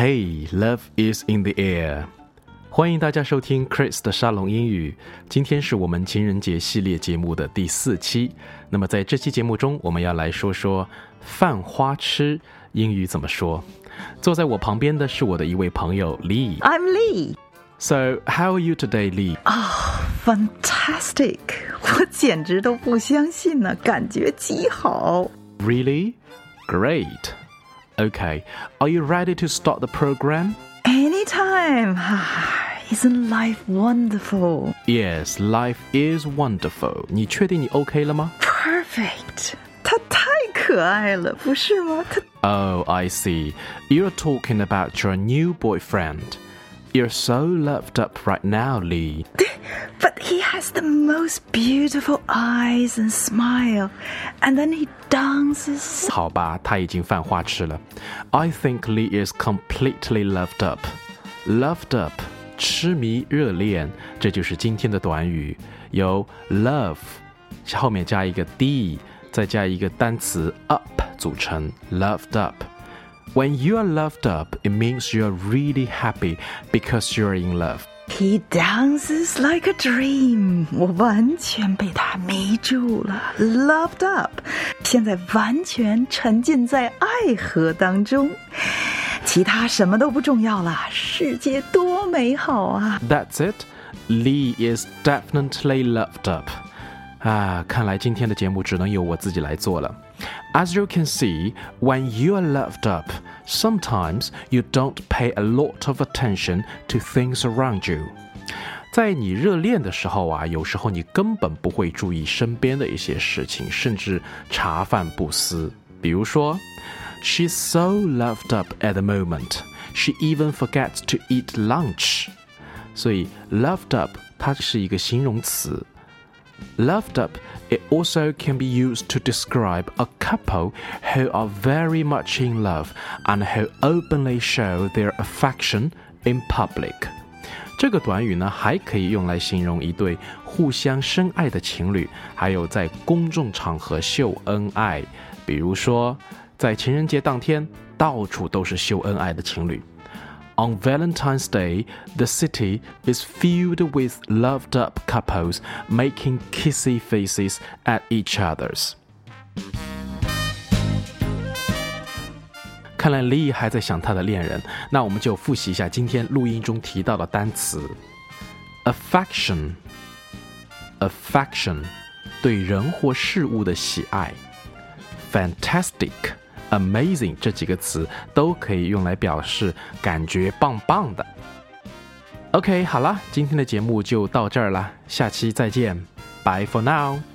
Hey, love is in the air. 欢迎大家收听 Chris 的沙龙英语。今天是我们情人节系列节目的第四期。那么在这期节目中，我们要来说说犯花痴英语怎么说。坐在我旁边的是我的一位朋友 Lee。 I'm Lee. So how are you today, Lee? Fantastic！我简直都不相信呢，感觉极好。 Really? Great. Okay. Are you ready to start the program? Anytime. Isn't life wonderful? Yes, life is wonderful. 你确定你 OK 了吗？ Perfect. 他太可爱了，不是吗？他 Oh, I see. You're talking about your new boyfriend. You're so loved up right now, Lee. But he has the most beautiful eyes and smile, and then he dances. 好吧，他已经犯花痴了。I think Lee is completely loved up. Loved up，痴迷、热恋，这就是今天的短语，由 love 后面加一个 d，再加一个单词 up 组成。Loved up。 When you are loved up, it means you are really happy because you are in love. He dances like a dream. 我完全被他迷住了，loved up。现在完全沉浸在爱河当中，其他什么都不重要了。世界多美好啊！ That's it. Lee is definitely loved up. 啊，看来今天的节目只能由我自己来做了。As you can see, when you are loved up, sometimes you don't pay a lot of attention to things around you. 在你热恋的时候啊，有时候你根本不会注意身边的一些事情，甚至茶饭不思。比如说，She's so loved up at the moment, she even forgets to eat lunch. 所以 loved up 它是一个形容词。 Loved up, it also can be used to describe a couple who are very much in love and who openly show their affection in public. 这个短语呢，还可以用来形容一对互相深爱的情侣，还有在公众场合秀恩爱。比如说，在情人节当天，到处都是秀恩爱的情侣。 On Valentine's Day, the city is filled with loved up couples making kissy faces at each other's. 看来 Lee 还在想他的恋人，那我们就复习一下今天录音中提到的单词：affection。affection 对人或事物的喜爱；fantastic。 Amazing 这几个词都可以用来表示感觉棒棒的。OK，好了，今天的节目就到这儿了，下期再见，Bye for now。